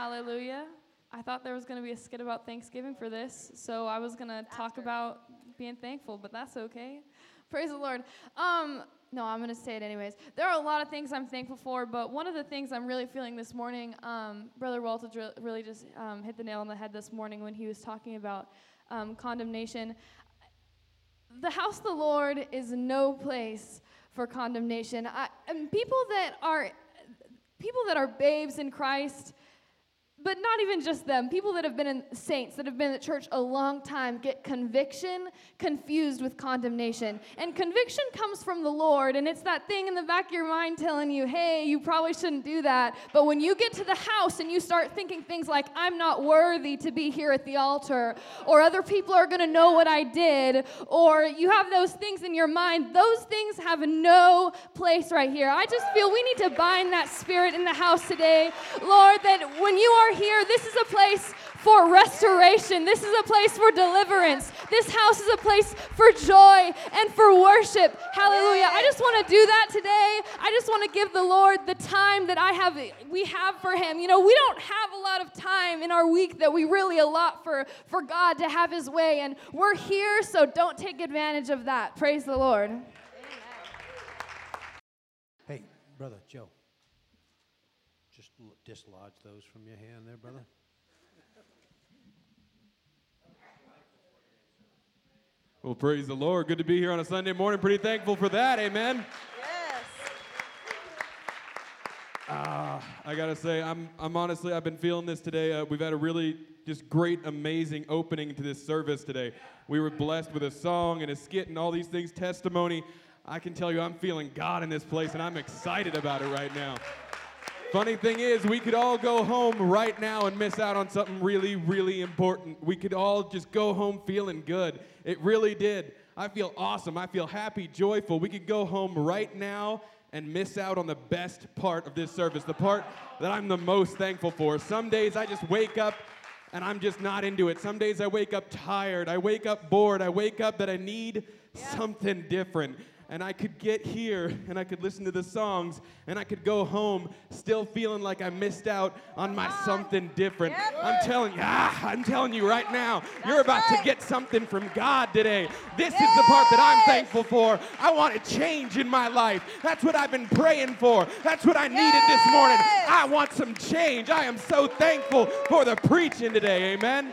Hallelujah. I thought there was going to be a skit about Thanksgiving for this, so I was going to talk about being thankful, but that's okay. Praise the Lord. Um, no, I'm going to say it anyways. There are a lot of things I'm thankful for, but one of the things I'm really feeling this morning, um, Brother Walter really just um, hit the nail on the head this morning when he was talking about um, condemnation. The house of the Lord is no place for condemnation. I, and people that are people that are babes in Christ, but not even just them, people that have been in saints, that have been at church a long time, get conviction confused with condemnation. And conviction comes from the Lord, and it's that thing in the back of your mind telling you, hey, you probably shouldn't do that. But when you get to the house and you start thinking things like, I'm not worthy to be here at the altar, or other people are going to know what I did, or you have those things in your mind, those things have no place right here. I just feel we need to bind that spirit in the house today, Lord, that when you are are here, this is a place for restoration. This is a place for deliverance. This house is a place for joy and for worship. Hallelujah. I just want to do that today. I just want to give the Lord the time that I have we have for him. You know, we don't have a lot of time in our week that we really allot for for God to have his way and we're here so don't take advantage of that. Praise the Lord. Hey, brother Joe Just dislodge those from your hand there, brother? Well, praise the Lord. Good to be here on a Sunday morning. Pretty thankful for that. Amen. Yes. Uh, I gotta say, I'm, I'm honestly, I've been feeling this today. Uh, we've had a really just great, amazing opening to this service today. We were blessed with a song and a skit and all these things, testimony. I can tell you, I'm feeling God in this place, and I'm excited about it right now. Funny thing is, we could all go home right now and miss out on something really, really important. We could all just go home feeling good. It really did. I feel awesome. I feel happy, joyful. We could go home right now and miss out on the best part of this service, the part that I'm the most thankful for. Some days I just wake up and I'm just not into it. Some days I wake up tired. I wake up bored. I wake up that I need yeah. something different and I could get here and I could listen to the songs and I could go home still feeling like I missed out on my something different. I'm telling you, ah, I'm telling you right now, you're about to get something from God today. This is the part that I'm thankful for. I want a change in my life. That's what I've been praying for. That's what I needed this morning. I want some change. I am so thankful for the preaching today. Amen.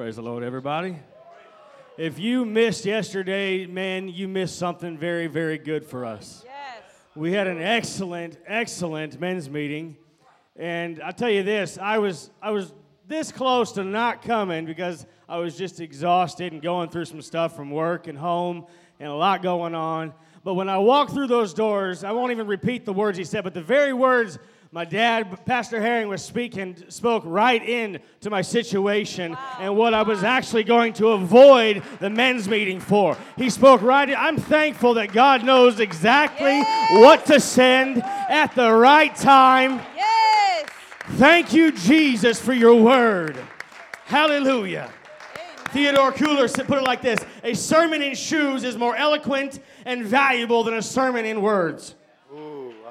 Praise the Lord, everybody. If you missed yesterday, man, you missed something very, very good for us. Yes. We had an excellent, excellent men's meeting. And I tell you this, I was I was this close to not coming because I was just exhausted and going through some stuff from work and home and a lot going on. But when I walked through those doors, I won't even repeat the words he said, but the very words my dad, Pastor Herring, was speaking, spoke right in to my situation wow. and what I was actually going to avoid the men's meeting for. He spoke right in. I'm thankful that God knows exactly yes. what to send at the right time. Yes. Thank you, Jesus, for your word. Hallelujah. Theodore Cooler put it like this A sermon in shoes is more eloquent and valuable than a sermon in words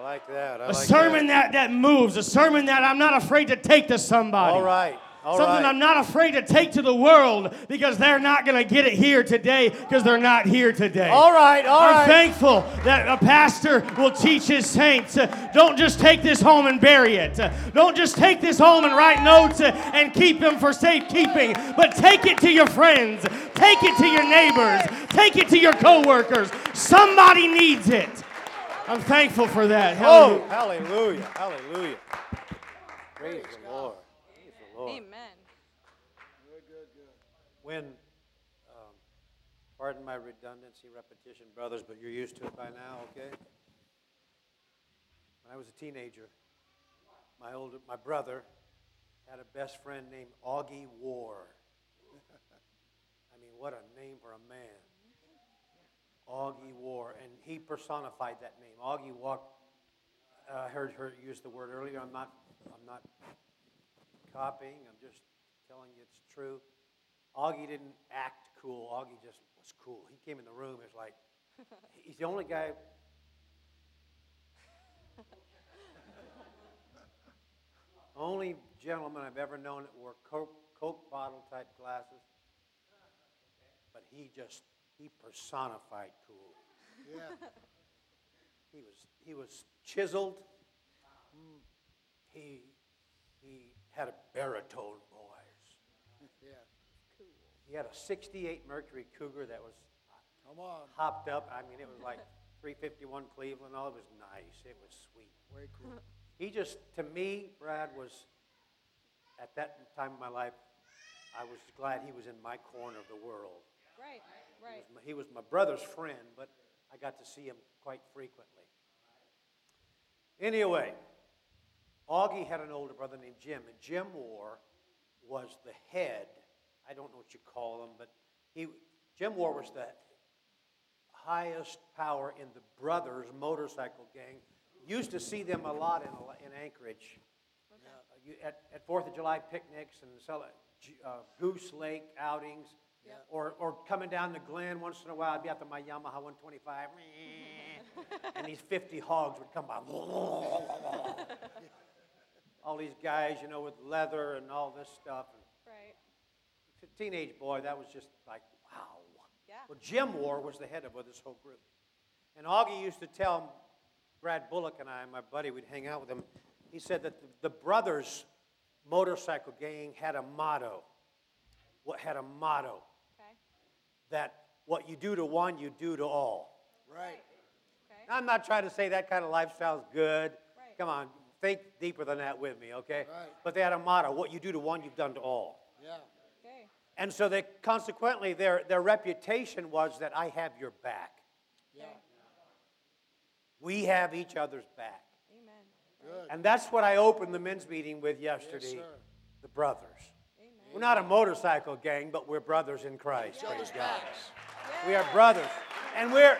like that. I a like sermon that. that. that moves, a sermon that I'm not afraid to take to somebody. All right. All Something right. I'm not afraid to take to the world because they're not going to get it here today because they're not here today. All right, all I'm right. thankful that a pastor will teach his saints uh, don't just take this home and bury it. Uh, don't just take this home and write notes uh, and keep them for safekeeping, but take it to your friends, take it to your neighbors, take it to your coworkers. Somebody needs it. I'm thankful for that. Hallelujah. Oh, hallelujah. Hallelujah. Praise the Lord. Praise the Lord. Amen. Good, good, good. When, um, pardon my redundancy, repetition, brothers, but you're used to it by now, okay? When I was a teenager, my older, my brother had a best friend named Augie War. I mean, what a name for a man. Augie War, and he personified that name. Augie walked. I uh, heard her use the word earlier. I'm not. I'm not copying. I'm just telling you it's true. Augie didn't act cool. Augie just was cool. He came in the room. It's like he's the only guy. only gentleman I've ever known that wore Coke, Coke bottle type glasses. But he just he personified cool. Yeah. He was, he was chiseled. He, he had a baritone voice. Yeah. He had a 68 Mercury Cougar that was Come on. hopped up. I mean, it was like 351 Cleveland. Oh, it was nice. It was sweet. Way cool. He just, to me, Brad was, at that time of my life, I was glad he was in my corner of the world. Right, He was my- He was my brother's friend, but I got to see him quite frequently. Anyway, Augie had an older brother named Jim, and Jim Moore was the head. I don't know what you call him, but he, Jim Moore was the highest power in the brothers motorcycle gang. Used to see them a lot in, in Anchorage. Uh, you, at, at Fourth of July picnics and sell, uh, Goose Lake outings. Or, or coming down the Glenn once in a while, I'd be out to my Yamaha 125, and these 50 hogs would come by. all these guys, you know, with leather and all this stuff. And Right. to a teenage boy, that was just like, wow. Yeah. Well, Jim War was the head of this whole group. And Augie used to tell Brad Bullock and I, my buddy, we'd hang out with him. He said that the, the brothers' motorcycle gang had a motto. What had a motto. That what you do to one, you do to all. Right. Okay. I'm not trying to say that kind of lifestyle is good. Right. Come on, think deeper than that with me, okay? Right. But they had a motto: what you do to one, you've done to all. Yeah. Okay. And so they consequently their, their reputation was that I have your back. Yeah. We have each other's back. Amen. Good. And that's what I opened the men's meeting with Yes, yesterday. sir. the brothers. Amen. We're not a motorcycle gang, but we're brothers in Christ. Each other's praise God. We are brothers. And we're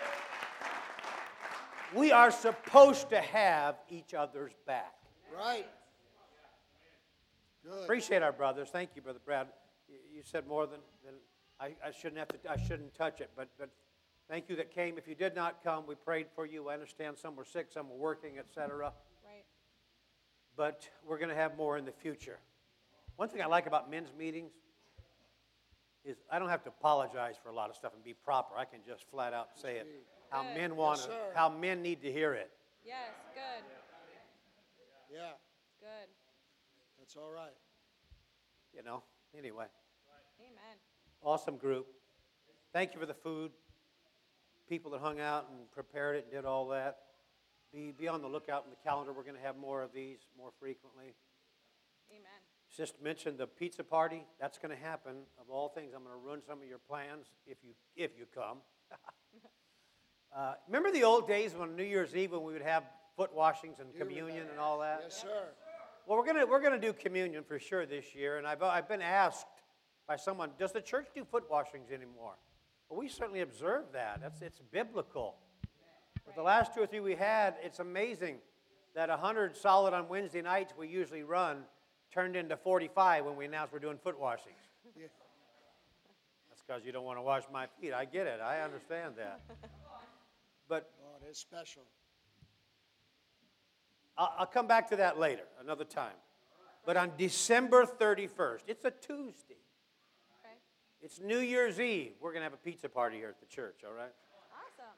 we are supposed to have each other's back. Right. Good. Appreciate our brothers. Thank you, Brother Brad. You- You said more than, than I, I shouldn't have to, I shouldn't touch it, but, but thank you that came. If you did not come, we prayed for you. I understand some were sick, some were working, etc. Right. But we're going to have more in the future. One thing I like about men's meetings is I don't have to apologize for a lot of stuff and be proper. I can just flat out say it. How Good. men want Yes, it, how men need to hear it. Yes. Good. Yeah. Good. That's all right. You know, anyway. Amen. Awesome group. Thank you for the food. People that hung out and prepared it and did all that. Be, be on the lookout in the calendar. We're going to have more of these more frequently. Just mentioned the pizza party. That's going to happen. Of all things, I'm going to ruin some of your plans if you if you come. uh, remember the old days when New Year's Eve when we would have foot washings and Do communion and all that? Yes, sir. Well, we're gonna we're gonna do communion for sure this year, and I've I've been asked by someone, does the church do foot washings anymore? Well, we certainly observe that. That's it's biblical. But the last two or three we had, it's amazing that hundred solid on Wednesday nights we usually run turned into 45 when we announced we're doing foot washings. Yeah. That's because you don't want to wash my feet. I get it. I understand that. But Oh, it is special. I'll, I'll come back to that later, another time. But on December 31st, it's a Tuesday. Okay. It's New Year's Eve. We're going to have a pizza party here at the church, all right? Awesome.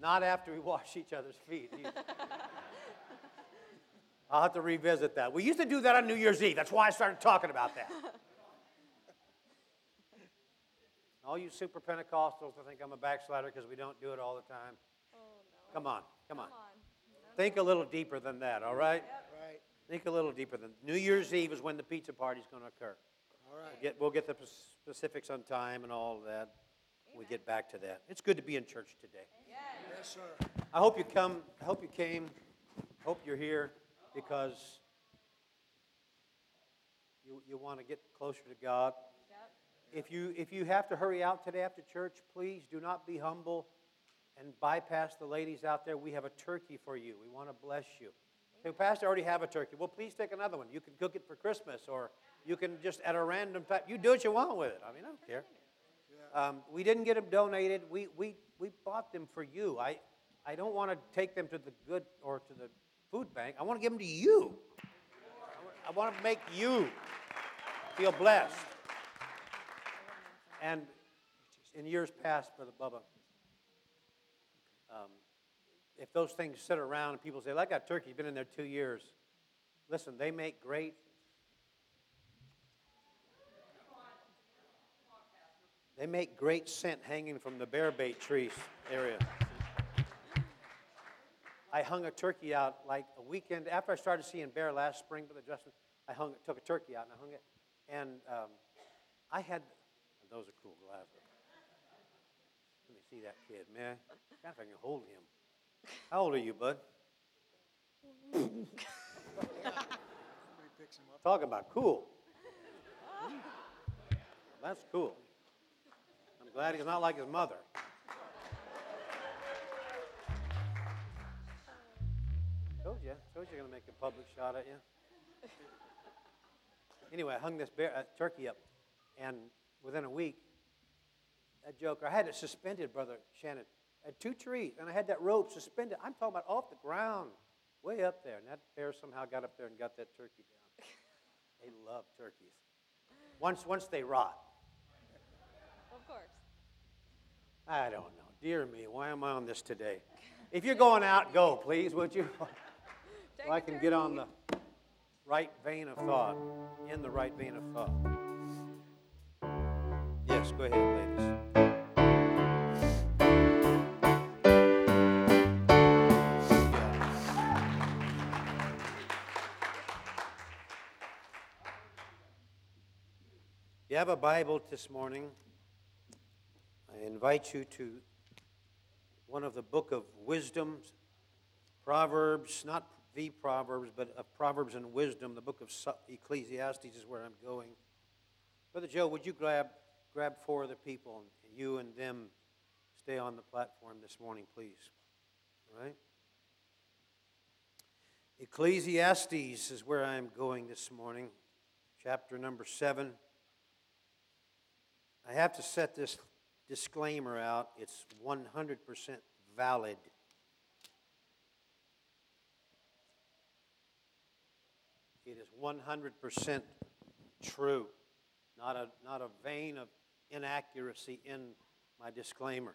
Not after we wash each other's feet. either. I'll have to revisit that. We used to do that on New Year's Eve. That's why I started talking about that. All you super Pentecostals that think I'm a backslider because we don't do it all the time. Oh no. Come on, come on. Come on. Think a little deeper than that, all right? Right. Think a little deeper than New Year's Eve is when the pizza party is going to occur. All right. Get, we'll get the specifics on time and all of that. when We get back to that. It's good to be in church today. Yes, sir. I hope you come. I hope you came. I hope you're here because you, you want to get closer to God. Yep. If you if you have to hurry out today after church, please do not be humble and bypass the ladies out there. We have a turkey for you. We want to bless you. Say, Pastor, I already have a turkey. Well, please take another one. You can cook it for Christmas, or you can just at a random time. You do what you want with it. I mean, I don't care. Um, we didn't get them donated. We, we, we bought them for you. I, I don't want to take them to the good or to the food bank. I want to give them to you. I want to make you feel blessed. And in years past, Brother Bubba, um, if those things sit around and people say, "I got turkey, been in there two years," listen, they make great. They make great scent hanging from the bear bait trees area. I hung a turkey out like a weekend after I started seeing bear last spring, Brother Justin. I hung, took a turkey out and I hung it, and um, I had those are cool glasses. Let me see that kid, man. God, if I can hold him. How old are you, bud? Talking about cool. That's cool. I'm glad he's not like his mother. Told you. Told you're going to make a public shot at you. Anyway, I hung this bear, uh, turkey up, and within a week, that joker, I had it suspended, Brother Shannon, at two trees, and I had that rope suspended. I'm talking about off the ground, way up there. And that bear somehow got up there and got that turkey down. They love turkeys. Once, once they rot. Of course. I don't know. Dear me, why am I on this today? If you're going out, go, please, would you? so I can get on the right vein of thought, in the right vein of thought. Yes, go ahead, ladies. If you have a Bible this morning, I invite you to one of the book of wisdoms, Proverbs, not the Proverbs, but of Proverbs and wisdom. The book of Ecclesiastes is where I'm going. Brother Joe, would you grab grab four other people and you and them stay on the platform this morning, please? All right? Ecclesiastes is where I'm going this morning, chapter number seven. I have to set this disclaimer out. It's 100% valid. It is 100% true. Not a, not a vein of inaccuracy in my disclaimer.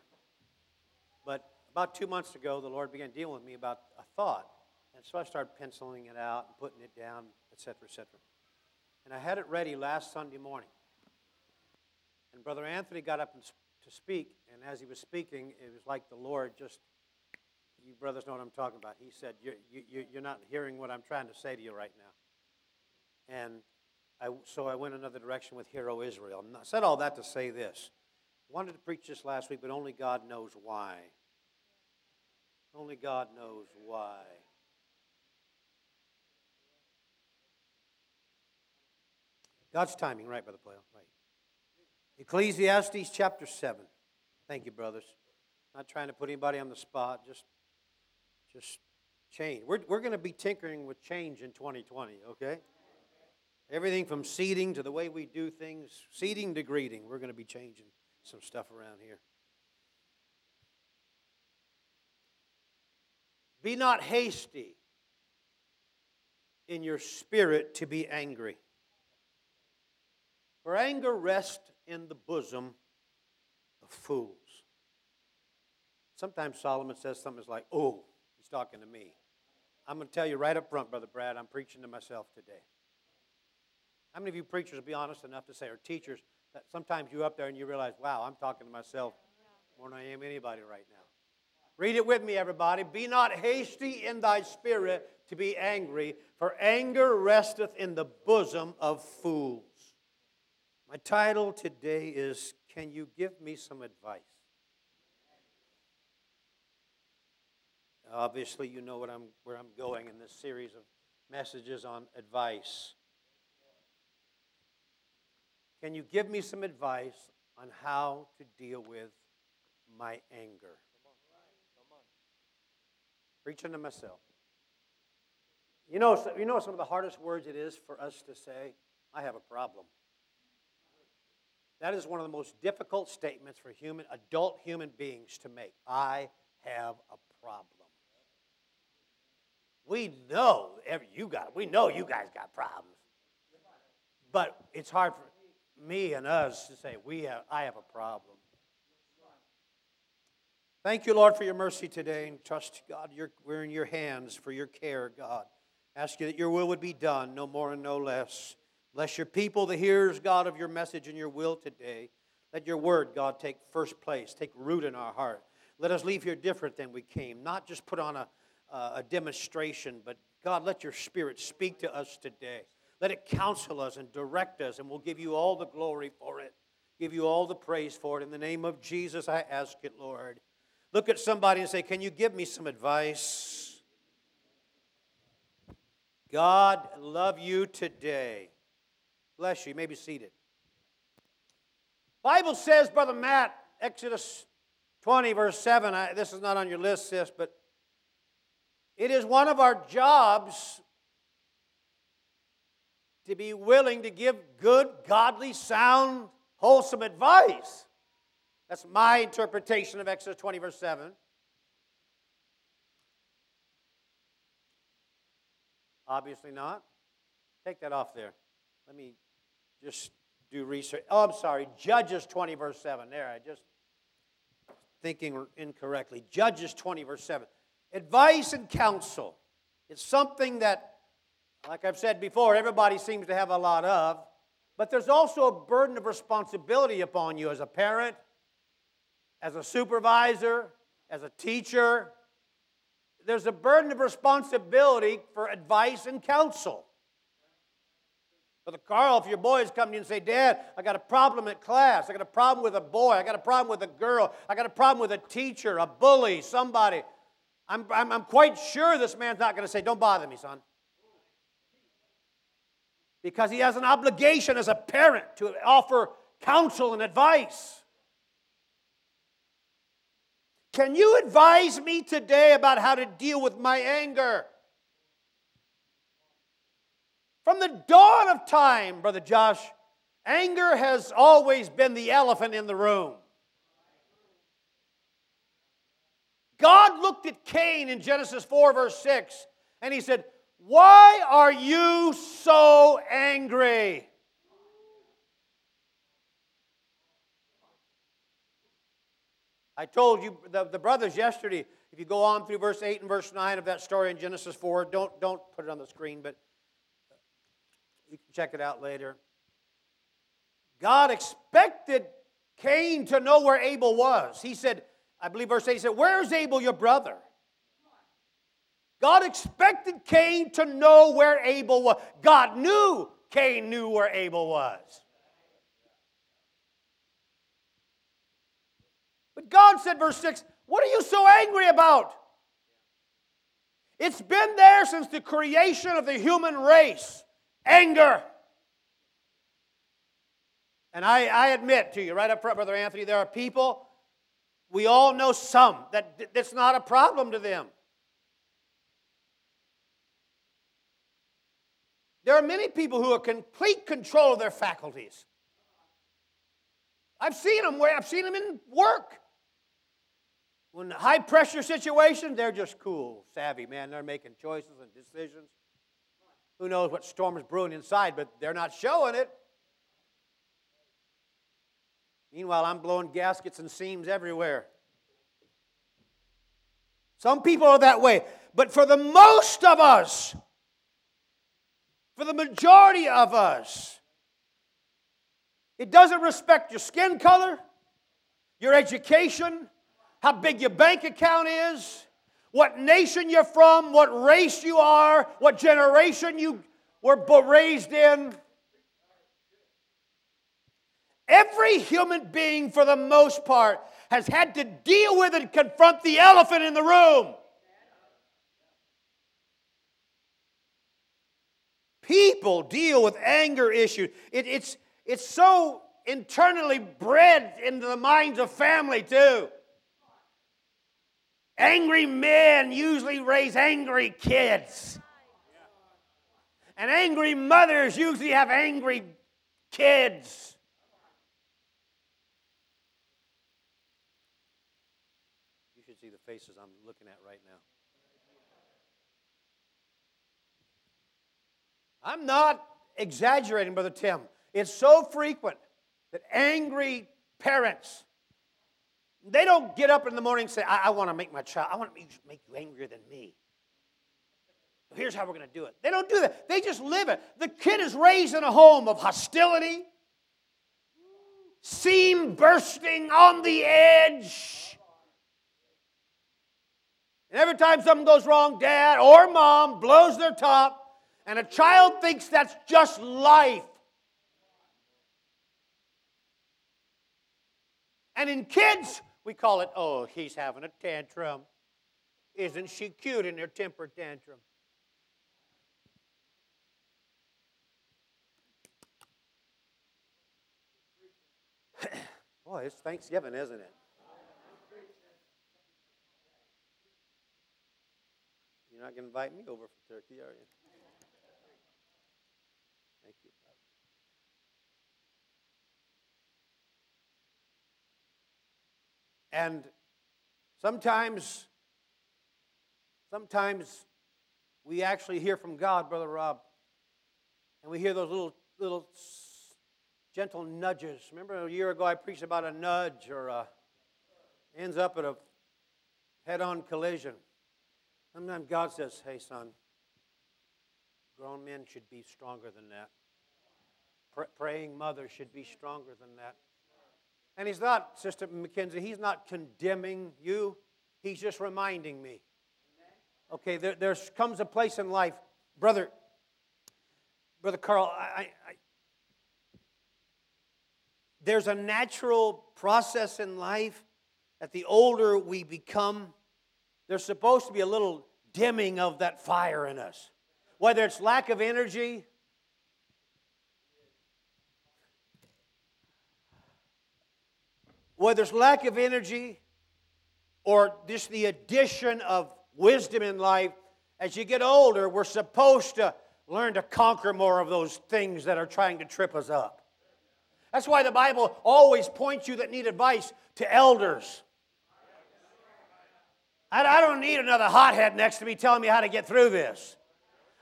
But about two months ago, the Lord began dealing with me about a thought. And so I started penciling it out and putting it down, et cetera, et cetera. And I had it ready last Sunday morning. And Brother Anthony got up to speak, and as he was speaking, it was like the Lord just, you brothers know what I'm talking about. He said, You're, you, you're not hearing what I'm trying to say to you right now. And I, so I went another direction with Hear O Israel. I said all that to say this. Wanted to preach this last week, but only God knows why. Only God knows why. God's timing, right, Brother Playo? Right. Ecclesiastes chapter 7. Thank you, brothers. Not trying to put anybody on the spot, just, just change. We're, we're going to be tinkering with change in 2020, okay? Everything from seating to the way we do things, seating to greeting, we're going to be changing some stuff around here. Be not hasty in your spirit to be angry. For anger rests in the bosom of fools. Sometimes Solomon says something like, oh, he's talking to me. I'm going to tell you right up front, Brother Brad, I'm preaching to myself today. How many of you preachers will be honest enough to say, or teachers, that sometimes you up there and you realize, wow, I'm talking to myself more than I am anybody right now? Read it with me, everybody. Be not hasty in thy spirit to be angry, for anger resteth in the bosom of fools. My title today is Can You Give Me Some Advice? Obviously, you know what I'm, where I'm going in this series of messages on advice. Can you give me some advice on how to deal with my anger? Preaching to myself. You know, you know some of the hardest words it is for us to say? I have a problem. That is one of the most difficult statements for human, adult human beings to make. I have a problem. We know every, you got. We know you guys got problems. But it's hard for me and us to say we have. I have a problem. Thank you, Lord, for your mercy today, and trust God. You're, we're in your hands for your care, God. Ask you that your will would be done, no more and no less. Bless your people, the hearers, God, of your message and your will today. Let your word, God, take first place, take root in our heart. Let us leave here different than we came, not just put on a, uh, a demonstration, but God, let your spirit speak to us today. Let it counsel us and direct us, and we'll give you all the glory for it, give you all the praise for it. In the name of Jesus, I ask it, Lord. Look at somebody and say, Can you give me some advice? God love you today. Bless you. You may be seated. Bible says, Brother Matt, Exodus 20, verse 7. I, this is not on your list, sis, but it is one of our jobs to be willing to give good, godly, sound, wholesome advice. That's my interpretation of Exodus 20, verse 7. Obviously not. Take that off there. Let me just do research. Oh, I'm sorry. Judges 20, verse 7. There, I just thinking incorrectly. Judges 20, verse 7. Advice and counsel. It's something that, like I've said before, everybody seems to have a lot of, but there's also a burden of responsibility upon you as a parent, as a supervisor, as a teacher. There's a burden of responsibility for advice and counsel. Brother Carl, if your boys come to you and say, Dad, I got a problem at class, I got a problem with a boy, I got a problem with a girl, I got a problem with a teacher, a bully, somebody, I'm, I'm, I'm quite sure this man's not going to say, Don't bother me, son. Because he has an obligation as a parent to offer counsel and advice. Can you advise me today about how to deal with my anger? From the dawn of time, Brother Josh, anger has always been the elephant in the room. God looked at Cain in Genesis 4, verse 6, and he said, Why are you so angry? I told you, the, the brothers yesterday, if you go on through verse 8 and verse 9 of that story in Genesis 4, don't, don't put it on the screen, but you can check it out later. God expected Cain to know where Abel was. He said, I believe verse 8, he said, Where's Abel, your brother? God expected Cain to know where Abel was. God knew Cain knew where Abel was. But God said, verse 6, What are you so angry about? It's been there since the creation of the human race anger. And I, I admit to you, right up front, Brother Anthony, there are people, we all know some, that that's not a problem to them. There are many people who are complete control of their faculties. I've seen them where I've seen them in work. When high pressure situation, they're just cool, savvy, man. They're making choices and decisions. Who knows what storm is brewing inside, but they're not showing it. Meanwhile, I'm blowing gaskets and seams everywhere. Some people are that way. But for the most of us, for the majority of us, it doesn't respect your skin color, your education, how big your bank account is, what nation you're from, what race you are, what generation you were raised in. Every human being, for the most part, has had to deal with and confront the elephant in the room. People deal with anger issues. It, it's, it's so internally bred into the minds of family, too. Angry men usually raise angry kids. And angry mothers usually have angry kids. You should see the faces I'm looking at right now. I'm not exaggerating, Brother Tim. It's so frequent that angry parents, they don't get up in the morning and say, I, I want to make my child, I want to make you angrier than me. Here's how we're going to do it. They don't do that. They just live it. The kid is raised in a home of hostility, seam bursting on the edge. And every time something goes wrong, dad or mom blows their top, and a child thinks that's just life. And in kids, we call it, oh, he's having a tantrum. Isn't she cute in her temper tantrum? Boy, it's Thanksgiving, isn't it? You're not going to invite me over for turkey, are you? Thank you. And sometimes, sometimes we actually hear from God, Brother Rob, and we hear those little little gentle nudges. Remember a year ago I preached about a nudge or a, ends up at a head-on collision. Sometimes God says, "Hey, son, grown men should be stronger than that. Pr- praying mothers should be stronger than that." And he's not, Sister McKenzie, he's not condemning you. He's just reminding me. Okay, there there's, comes a place in life, brother, brother Carl. I, I, there's a natural process in life that the older we become, there's supposed to be a little dimming of that fire in us. Whether it's lack of energy, whether it's lack of energy or just the addition of wisdom in life, as you get older, we're supposed to learn to conquer more of those things that are trying to trip us up. That's why the Bible always points you that need advice to elders. I don't need another hothead next to me telling me how to get through this.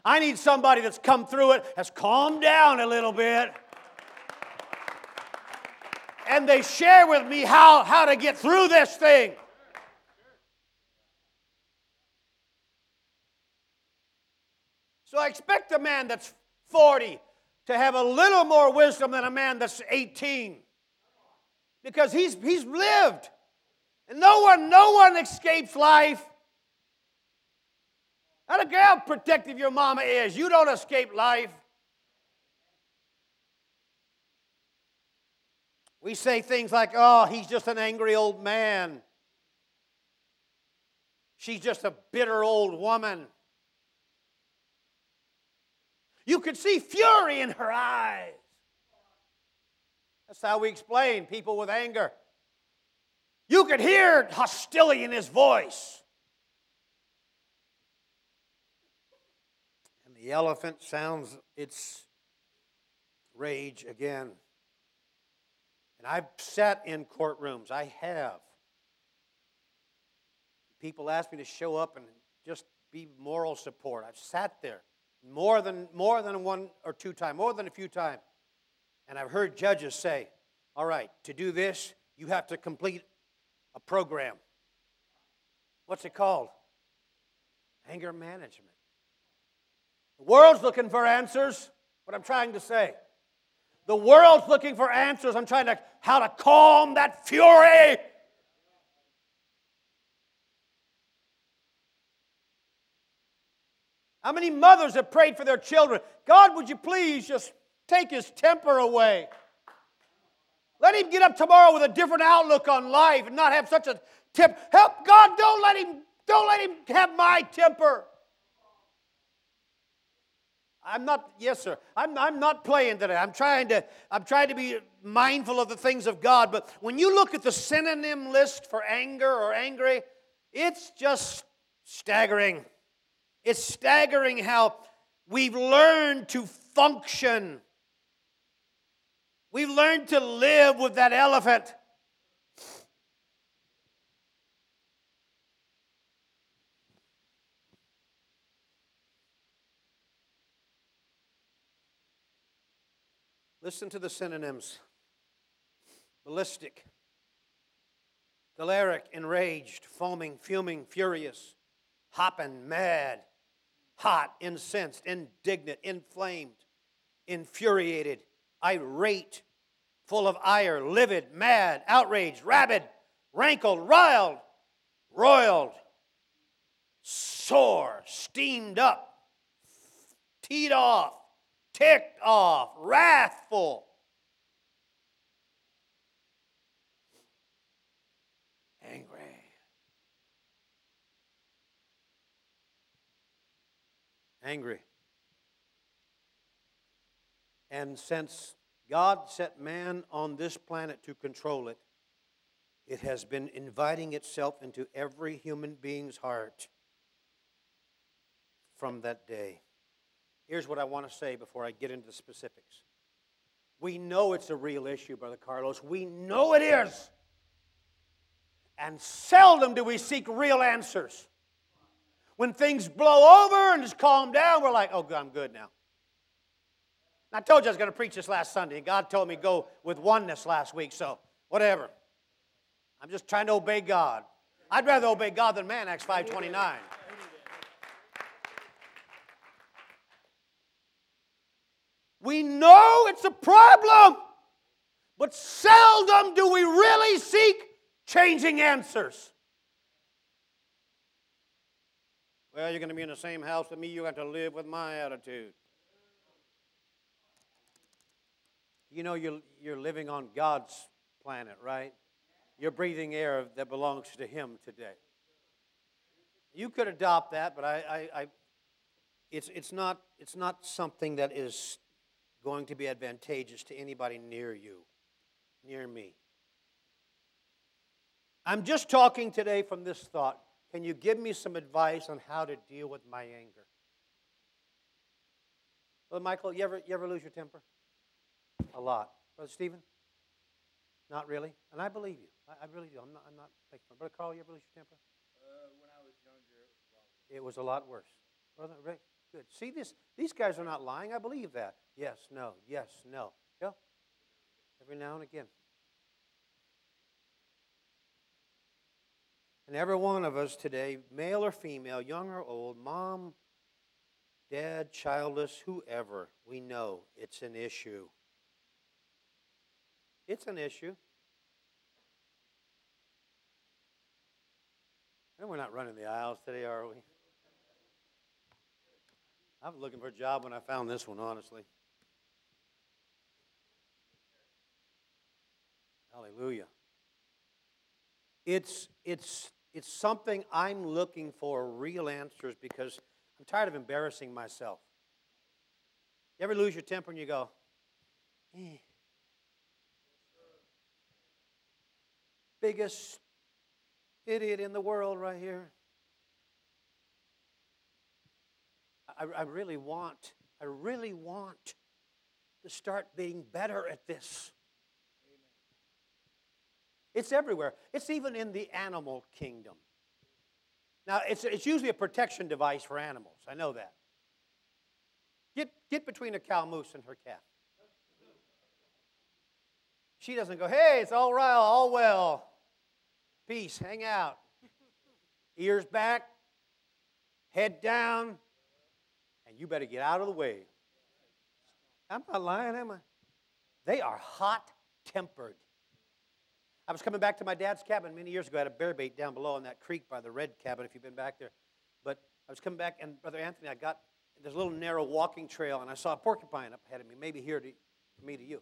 I need somebody that's come through it, has calmed down a little bit, and they share with me how, how to get through this thing. So I expect a man that's 40 to have a little more wisdom than a man that's 18 because he's, he's lived. And no one, no one escapes life. I don't care how protective your mama is, you don't escape life. We say things like, oh, he's just an angry old man. She's just a bitter old woman. You could see fury in her eyes. That's how we explain people with anger. You could hear hostility in his voice. And the elephant sounds its rage again. And I've sat in courtrooms, I have. People ask me to show up and just be moral support. I've sat there more than, more than one or two times, more than a few times. And I've heard judges say, all right, to do this, you have to complete a program. What's it called? Anger management. The world's looking for answers. What I'm trying to say. The world's looking for answers. I'm trying to how to calm that fury. How many mothers have prayed for their children? God, would you please just take his temper away? Let him get up tomorrow with a different outlook on life and not have such a temper. Help God, don't let him, don't let him have my temper. I'm not, yes, sir. I'm, I'm not playing today. I'm trying to, I'm trying to be mindful of the things of God. But when you look at the synonym list for anger or angry, it's just staggering. It's staggering how we've learned to function. We've learned to live with that elephant. Listen to the synonyms. Ballistic, choleric, enraged, foaming, fuming, furious, hopping, mad, hot, incensed, indignant, inflamed, infuriated, irate, full of ire, livid, mad, outraged, rabid, rankled, riled, roiled, sore, steamed up, teed off, ticked off, wrathful. Angry. Angry. And since God set man on this planet to control it, it has been inviting itself into every human being's heart from that day. Here's what I want to say before I get into the specifics. We know it's a real issue, Brother Carlos. We know it is. And seldom do we seek real answers. When things blow over and just calm down, we're like, oh, I'm good now. I told you I was going to preach this last Sunday, God told me go with oneness last week, so whatever. I'm just trying to obey God. I'd rather obey God than man, Acts 529. We know it's a problem, but seldom do we really seek changing answers. Well, you're going to be in the same house with me, you have to live with my attitude. You know, you're, you're living on God's planet, right? You're breathing air that belongs to Him today. You could adopt that, but I, I, I it's, it's, not, it's not something that is going to be advantageous to anybody near you, near me. I'm just talking today from this thought. Can you give me some advice on how to deal with my anger? Brother Michael, you ever, you ever lose your temper? A lot. Brother Stephen? Not really? And I believe you. I, I really do. I'm not, I'm not making fun. Brother Carl, you ever lose your temper? Uh, when I was younger, it was a lot worse. It was a lot worse. Brother Rick, good. See this? These guys are not lying. I believe that. Yes, no, yes, no. Yeah. Every now and again. And every one of us today, male or female, young or old, mom, dad, childless, whoever, we know it's an issue. It's an issue. And we're not running the aisles today, are we? I was looking for a job when I found this one, honestly. Hallelujah. It's, it's, it's something I'm looking for real answers because I'm tired of embarrassing myself. You ever lose your temper and you go, eh. Biggest idiot in the world right here. I, I really want, I really want to start being better at this. It's everywhere. It's even in the animal kingdom. Now, it's, it's usually a protection device for animals. I know that. Get, get between a cow moose and her calf. She doesn't go, hey, it's all right, all well. Peace, hang out. Ears back, head down, you better get out of the way. I'm not lying, am I? They are hot tempered. I was coming back to my dad's cabin many years ago. I had a bear bait down below in that creek by the red cabin, if you've been back there. But I was coming back, and Brother Anthony, I got this little narrow walking trail, and I saw a porcupine up ahead of me, maybe here to, from me to you.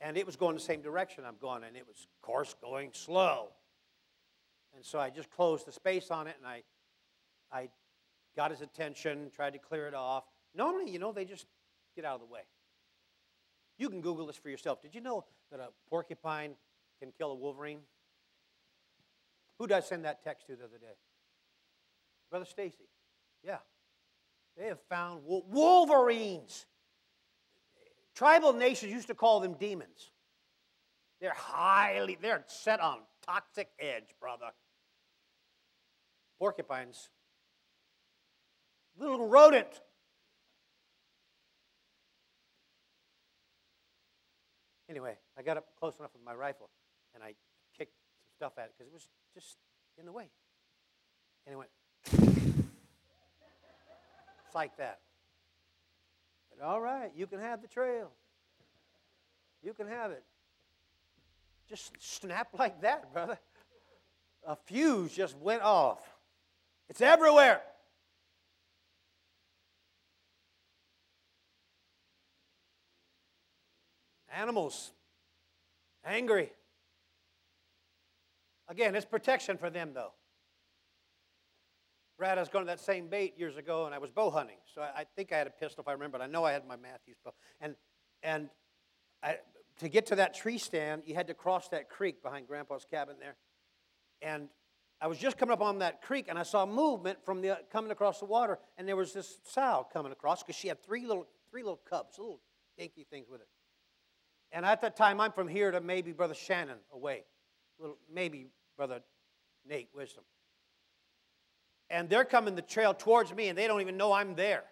And it was going the same direction I'm going, and it was, of course, going slow. And so I just closed the space on it, and I, I got his attention, tried to clear it off. Normally, you know, they just get out of the way. You can Google this for yourself. Did you know that a porcupine can kill a wolverine? Who did I send that text to the other day? Brother Stacy. Yeah. They have found wolverines. Tribal nations used to call them demons. They're highly, they're set on toxic edge, brother. Porcupines. Little rodent. Anyway, I got up close enough with my rifle and I kicked some stuff at it because it was just in the way. And it went, it's like that. Said, all right, you can have the trail. You can have it. Just snap like that, brother. A fuse just went off. It's everywhere. Animals, angry. Again, it's protection for them, though. Brad, I was going to that same bait years ago, and I was bow hunting. So I, I think I had a pistol, if I remember. But I know I had my Mathews bow. And, and I, to get to that tree stand, you had to cross that creek behind Grandpa's cabin there. And I was just coming up on that creek, and I saw movement from the coming across the water, and there was this sow coming across because she had three little three little cubs, little dinky things with it. And at that time, I'm from here to maybe Brother Shannon away, little maybe Brother Nate Wisdom. And they're coming the trail towards me, and they don't even know I'm there.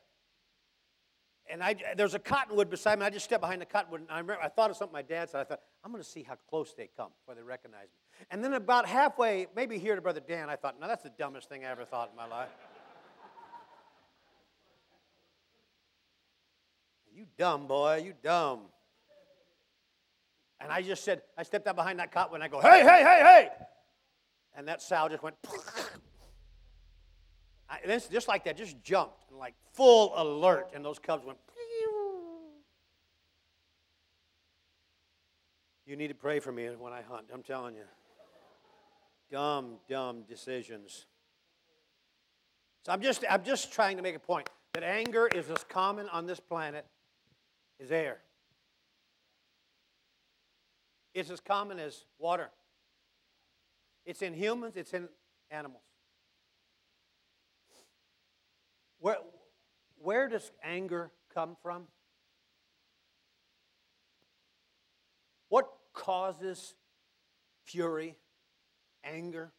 And I, there's a cottonwood beside me. I just stepped behind the cottonwood, and I remember I thought of something my dad said. I thought I'm going to see how close they come before they recognize me. And then about halfway, maybe here to Brother Dan, I thought, no, that's the dumbest thing I ever thought in my life. you dumb boy, you dumb. And I just said, I stepped out behind that cottonwood and I go, hey, hey, hey, hey. And that sow just went, I, and just like that, just jumped and like full alert. And those cubs went, you need to pray for me when I hunt, I'm telling you. Dumb, dumb decisions. So I'm just, I'm just trying to make a point that anger is as common on this planet as air. It's as common as water. It's in humans, it's in animals. Where, where does anger come from? What causes fury, anger?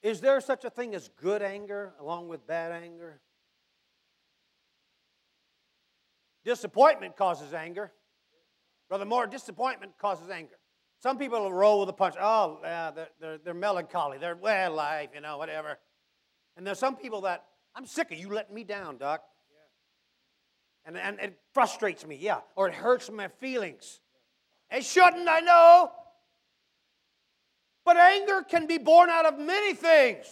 Is there such a thing as good anger along with bad anger? Disappointment causes anger. Brother Moore, disappointment causes anger. Some people will roll with the punch. Oh, yeah, they're, they're, they're melancholy. They're, well, life, you know, whatever. And there's some people that, I'm sick of you letting me down, Doc. And, and it frustrates me, yeah, or it hurts my feelings. It shouldn't, I know. But anger can be born out of many things.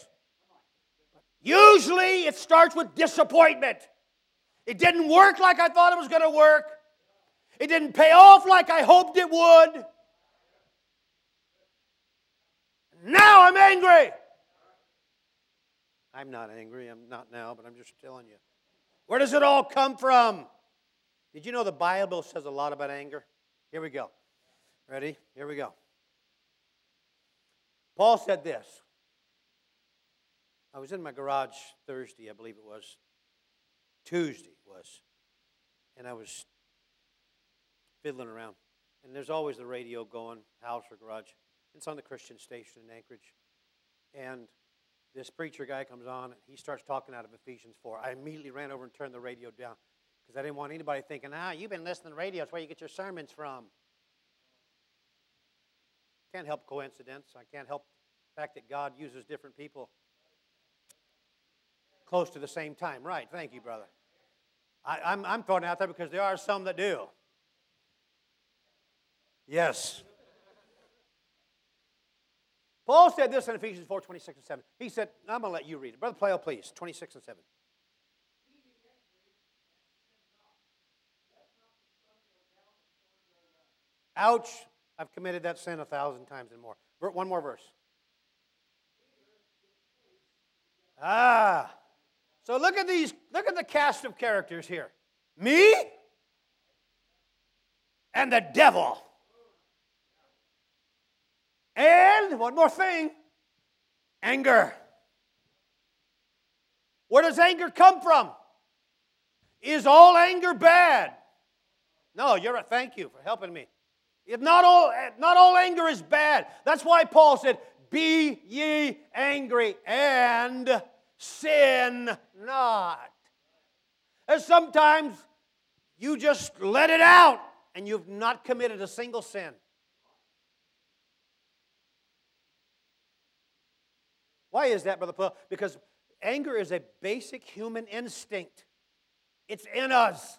Usually it starts with disappointment. It didn't work like I thought it was going to work. It didn't pay off like I hoped it would. Now I'm angry. I'm not angry. I'm not now, but I'm just telling you. Where does it all come from? Did you know the Bible says a lot about anger? Here we go. Ready? Here we go. Paul said this. I was in my garage Thursday, I believe it was. Tuesday was. And I was fiddling around. And there's always the radio going, house or garage. It's on the Christian station in Anchorage. And this preacher guy comes on and he starts talking out of Ephesians 4. I immediately ran over and turned the radio down because I didn't want anybody thinking, ah, you've been listening to the radio. It's where you get your sermons from. Can't help coincidence. I can't help the fact that God uses different people close to the same time. Right. Thank you, brother. I, I'm, I'm throwing out there because there are some that do. Yes. Paul said this in Ephesians 4 26 and 7. He said, I'm going to let you read it. Brother Playo, please, 26 and 7. Ouch. I've committed that sin a thousand times and more. One more verse. Ah. So look at these, look at the cast of characters here. Me and the devil. And one more thing anger. Where does anger come from? Is all anger bad? No, you're right. Thank you for helping me. If not all, not all anger is bad. That's why Paul said, Be ye angry and sin not. And sometimes You just let it out and you've not committed a single sin. Why is that, Brother Paul? Because anger is a basic human instinct, it's in us.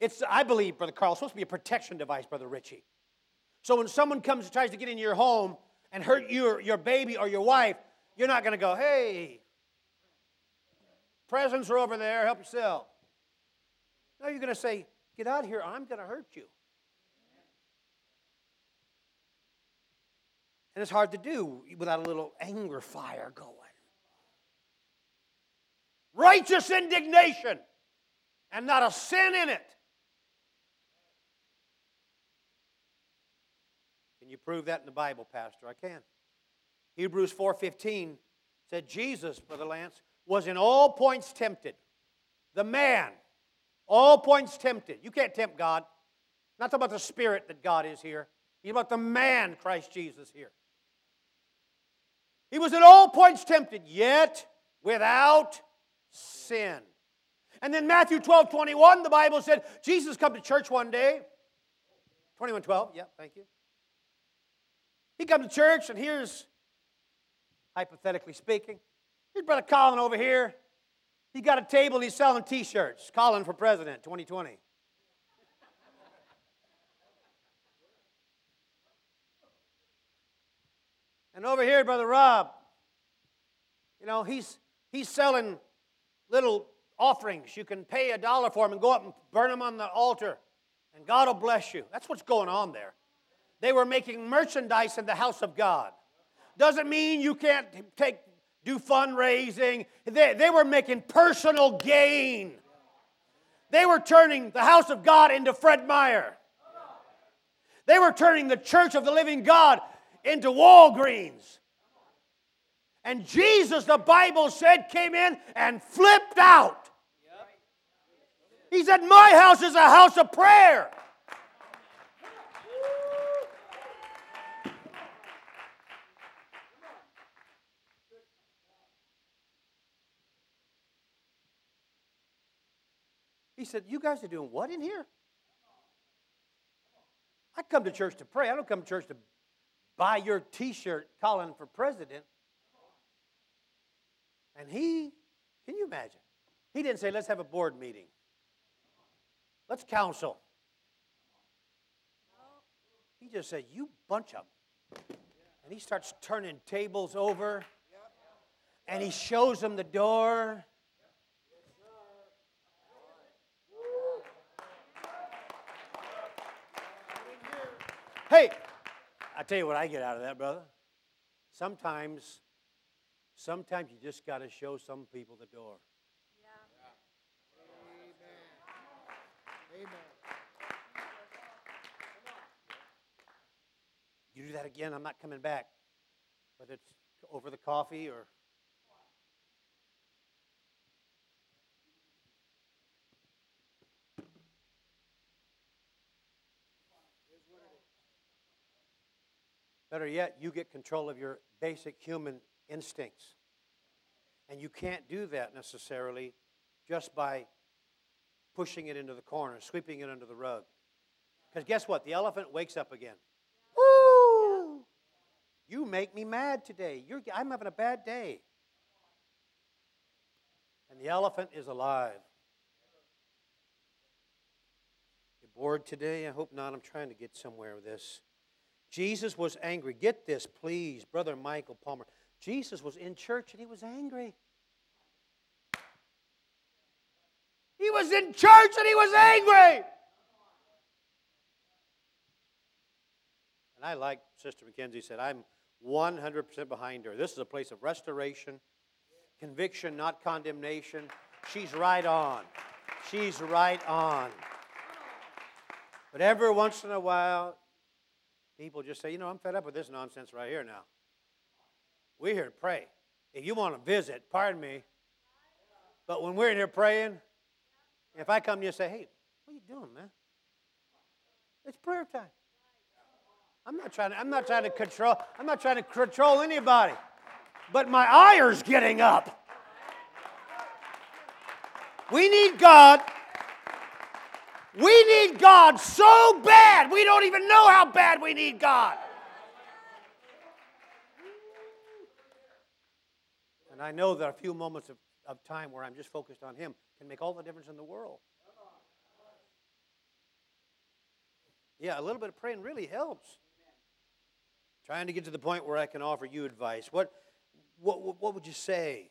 It's, I believe, Brother Carl, supposed to be a protection device, Brother Richie. So when someone comes and tries to get into your home and hurt your, your baby or your wife, you're not going to go, hey, presents are over there, help yourself. No, you're going to say, get out of here, I'm going to hurt you. And it's hard to do without a little anger fire going. Righteous indignation and not a sin in it. Can you prove that in the Bible, Pastor? I can. Hebrews 4:15 said Jesus, Brother Lance, was in all points tempted. The man, all points tempted. You can't tempt God. Not talking about the spirit that God is here. He's about the man, Christ Jesus, here. He was at all points tempted, yet without sin. And then Matthew 12, 21, the Bible said Jesus come to church one day. 21, 12, yeah, thank you. He come to church, and here's, hypothetically speaking, here's Brother Colin over here. He got a table and he's selling t-shirts. Colin for president, 2020. And over here, Brother Rob, you know, he's, he's selling little offerings. You can pay a dollar for them and go up and burn them on the altar, and God will bless you. That's what's going on there. They were making merchandise in the house of God. Doesn't mean you can't take do fundraising. They, they were making personal gain. They were turning the house of God into Fred Meyer. They were turning the church of the living God into Walgreens. And Jesus, the Bible said, came in and flipped out. He said, My house is a house of prayer. He said, You guys are doing what in here? I come to church to pray. I don't come to church to buy your t shirt Colin for president. And he, can you imagine? He didn't say, Let's have a board meeting, let's counsel. He just said, You bunch of. And he starts turning tables over. And he shows them the door. Hey, I tell you what I get out of that, brother. Sometimes, sometimes you just got to show some people the door. Amen. You do that again, I'm not coming back. Whether it's over the coffee or. Better yet, you get control of your basic human instincts. And you can't do that necessarily just by pushing it into the corner, sweeping it under the rug. Because guess what? The elephant wakes up again. Woo! You make me mad today. You're, I'm having a bad day. And the elephant is alive. You bored today? I hope not. I'm trying to get somewhere with this. Jesus was angry. Get this, please, Brother Michael Palmer. Jesus was in church and he was angry. He was in church and he was angry. And I like Sister McKenzie said, I'm 100% behind her. This is a place of restoration, conviction, not condemnation. She's right on. She's right on. But every once in a while, people just say, you know, I'm fed up with this nonsense right here now. We're here to pray. If you want to visit, pardon me. But when we're in here praying, if I come to you and say, hey, what are you doing, man? It's prayer time. I'm not trying to, I'm not trying to control, I'm not trying to control anybody. But my ire's getting up. We need God. We need God so bad, we don't even know how bad we need God. And I know that a few moments of, of time where I'm just focused on Him can make all the difference in the world. Yeah, a little bit of praying really helps. Trying to get to the point where I can offer you advice. What, what, what would you say?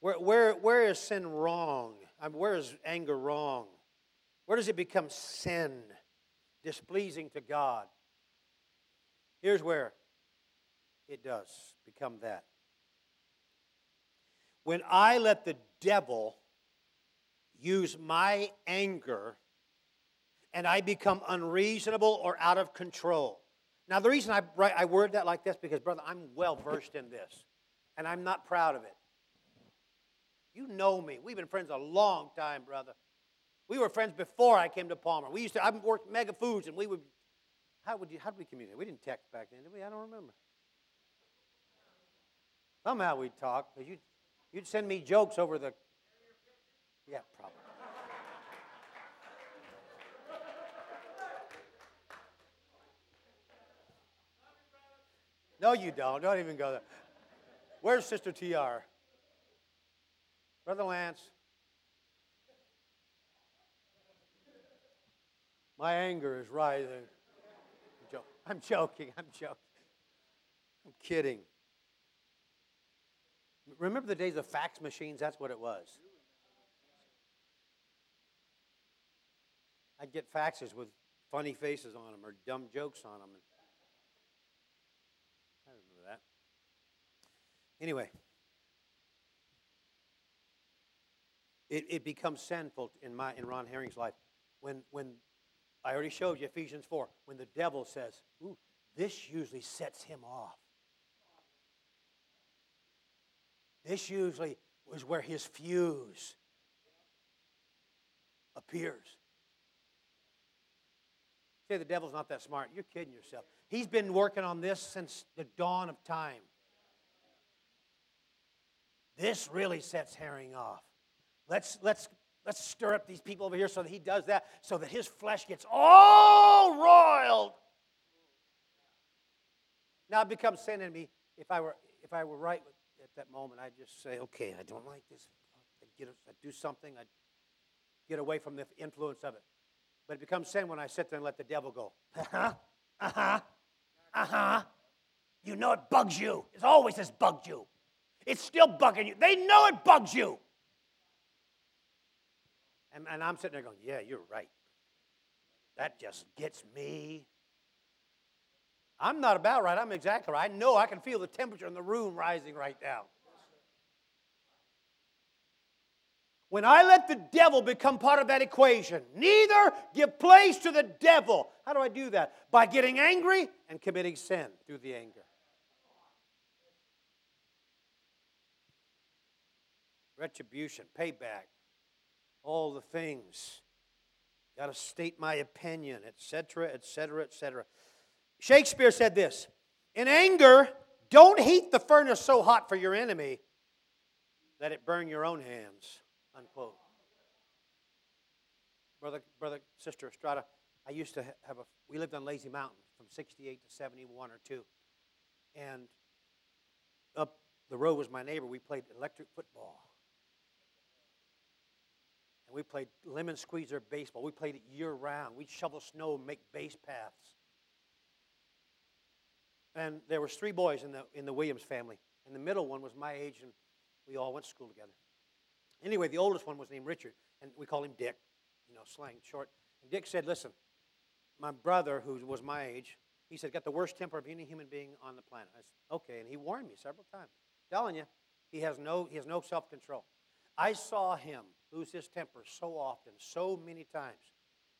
Where, where, where is sin wrong? I mean, where is anger wrong? Where does it become sin, displeasing to God? Here's where it does become that. When I let the devil use my anger and I become unreasonable or out of control. Now, the reason I, I word that like this because, brother, I'm well versed in this, and I'm not proud of it. You know me. We've been friends a long time, brother. We were friends before I came to Palmer. We used to, I worked Mega Foods, and we would, how would you, how did we communicate? We didn't text back then, did we? I don't remember. Somehow we'd talk, because you'd, you'd send me jokes over the, yeah, probably. No, you don't. Don't even go there. Where's Sister TR? Brother Lance. My anger is rising. I'm joking. I'm joking. I'm kidding. Remember the days of fax machines? That's what it was. I'd get faxes with funny faces on them or dumb jokes on them. I remember that. Anyway, it, it becomes sinful in my in Ron Herring's life when when I already showed you Ephesians 4, when the devil says, Ooh, this usually sets him off. This usually is where his fuse appears. Say the devil's not that smart. You're kidding yourself. He's been working on this since the dawn of time. This really sets Herring off. Let's, let's Let's stir up these people over here so that he does that, so that his flesh gets all roiled. Now it becomes sin in me. If I were, if I were right at that moment, I'd just say, okay, I don't like this. I'd, get, I'd do something. I'd get away from the influence of it. But it becomes sin when I sit there and let the devil go. Uh-huh. Uh-huh. Uh-huh. You know it bugs you. It's always has bugged you. It's still bugging you. They know it bugs you. And, and I'm sitting there going, yeah, you're right. That just gets me. I'm not about right. I'm exactly right. I know I can feel the temperature in the room rising right now. When I let the devil become part of that equation, neither give place to the devil. How do I do that? By getting angry and committing sin through the anger. Retribution, payback all the things. Got to state my opinion, etc., etc., etc. Shakespeare said this In anger, don't heat the furnace so hot for your enemy that it burn your own hands. Unquote. Brother, brother, sister Estrada, I used to have a, we lived on Lazy Mountain from 68 to 71 or 2. And up the road was my neighbor. We played electric football we played lemon squeezer baseball. We played it year round. We'd shovel snow and make base paths. And there was three boys in the, in the Williams family. And the middle one was my age, and we all went to school together. Anyway, the oldest one was named Richard, and we called him Dick, you know, slang short. And Dick said, listen, my brother, who was my age, he said, got the worst temper of any human being on the planet. I said, okay. And he warned me several times. Telling you, he has no, he has no self-control. I saw him lose his temper so often, so many times.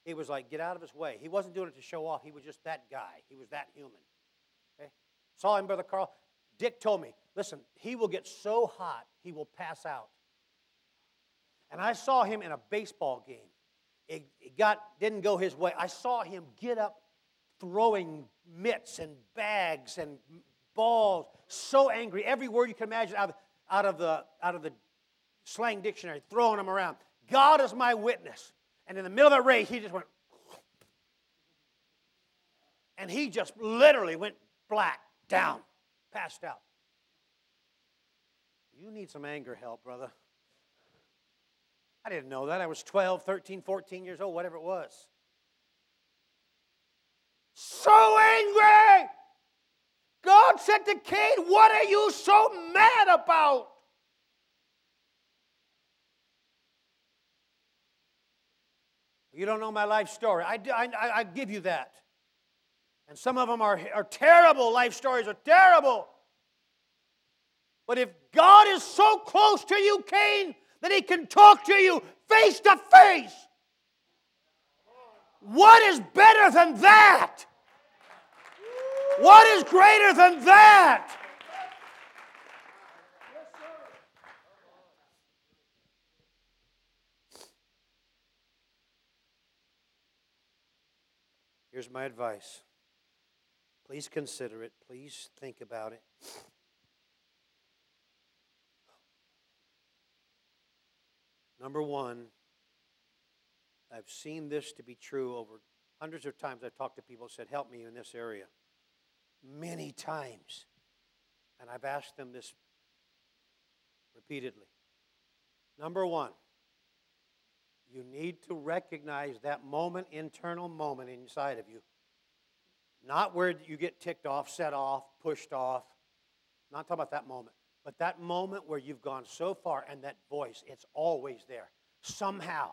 It was like, get out of his way. He wasn't doing it to show off. He was just that guy. He was that human. Okay? Saw him, Brother Carl. Dick told me, listen, he will get so hot, he will pass out. And I saw him in a baseball game. It, it got, didn't go his way. I saw him get up throwing mitts and bags and balls, so angry. Every word you can imagine out of, out of, the, out of the slang dictionary, throwing them around. God is my witness. And in the middle of that race, he just went, and he just literally went black, down, passed out. You need some anger help, brother. I didn't know that. I was 12, 13, 14 years old, whatever it was. So angry! God said to Cain, What are you so mad about? You don't know my life story. I, I, I give you that. And some of them are, are terrible. Life stories are terrible. But if God is so close to you, Cain, that he can talk to you face to face, what is better than that? What is greater than that? Here's my advice. Please consider it. Please think about it. Number one, I've seen this to be true over hundreds of times. I've talked to people said, Help me in this area. Many times. And I've asked them this repeatedly. Number one, you need to recognize that moment, internal moment inside of you. Not where you get ticked off, set off, pushed off. Not talking about that moment. But that moment where you've gone so far and that voice, it's always there. Somehow.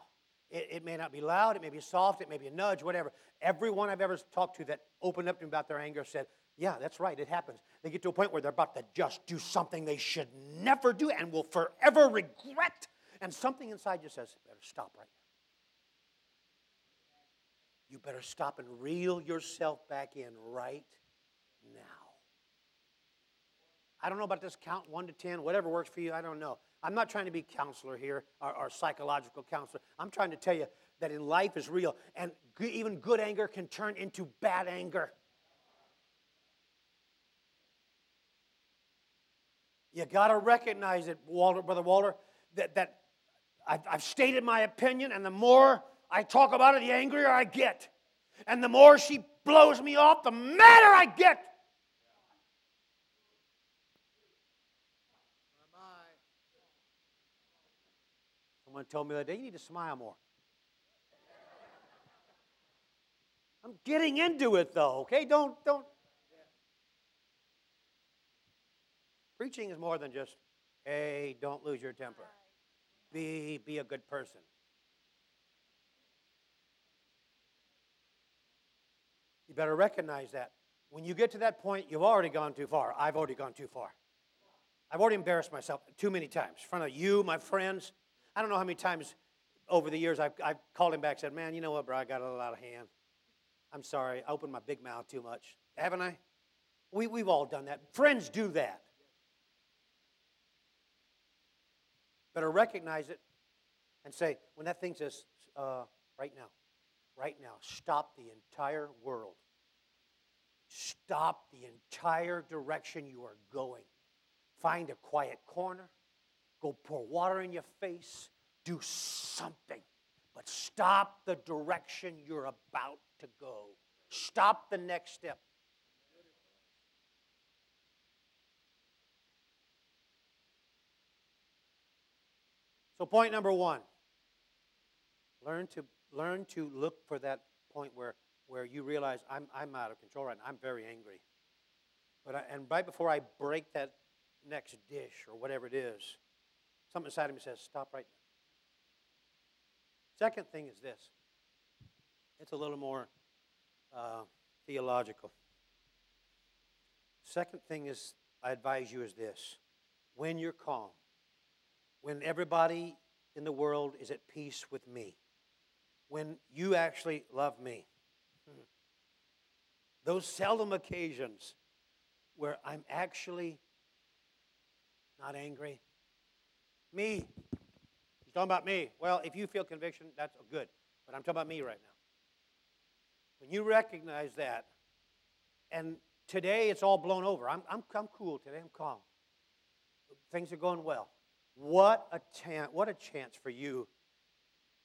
It, it, may not be loud, it may be soft, it may be a nudge, whatever. Everyone I've ever talked to that opened up to me about their anger said, Yeah, that's right, it happens. They get to a point where they're about to just do something they should never do and will forever regret. And something inside you says, Better stop right now. You better stop and reel yourself back in right now. I don't know about this count one to 10, whatever works for you, I don't know. I'm not trying to be counselor here or, or psychological counselor. I'm trying to tell you that in life is real, and even good anger can turn into bad anger. You got to recognize it, Walter, Brother Walter, that, that I've, I've stated my opinion, and the more I talk about it, the angrier I get. And the more she blows me off, the madder I get. Someone told me the other day, you need to smile more. I'm getting into it though, okay? Don't, don't. Preaching is more than just, hey, don't lose your temper. Be, be a good person. You better recognize that. When you get to that point, you've already gone too far. I've already gone too far. I've already embarrassed myself too many times in front of you, my friends. I don't know how many times over the years I've, I've called him back and said, Man, you know what, bro? I got a little out of hand. I'm sorry. I opened my big mouth too much. Haven't I? We, we've all done that. Friends do that. Better recognize it and say, when that thing says, uh, right now, right now, stop the entire world. Stop the entire direction you are going. Find a quiet corner. Go pour water in your face. Do something. But stop the direction you're about to go. Stop the next step. So, point number one learn to, learn to look for that point where, where you realize I'm, I'm out of control right now. I'm very angry. But I, and right before I break that next dish or whatever it is, something inside of me says, Stop right now. Second thing is this it's a little more uh, theological. Second thing is, I advise you is this when you're calm, when everybody in the world is at peace with me, when you actually love me, hmm. those seldom occasions where I'm actually not angry. Me. He's talking about me. Well, if you feel conviction, that's good. But I'm talking about me right now. When you recognize that, and today it's all blown over. I'm, I'm, I'm cool today. I'm calm. Things are going well. What a chance! What a chance for you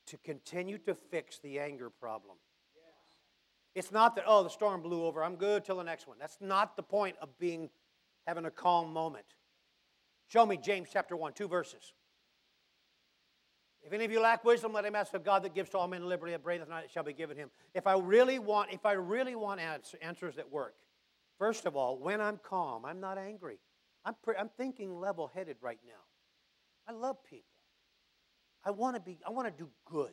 to continue to fix the anger problem. It's not that, oh, the storm blew over, I'm good till the next one. That's not the point of being having a calm moment. Show me James chapter 1, two verses. If any of you lack wisdom, let him ask of God that gives to all men liberally and breatheth not, it shall be given him. If I really want, if I really want answer, answers that work, first of all, when I'm calm, I'm not angry. I'm, pre- I'm thinking level-headed right now. I love people. I want to be, I want to do good.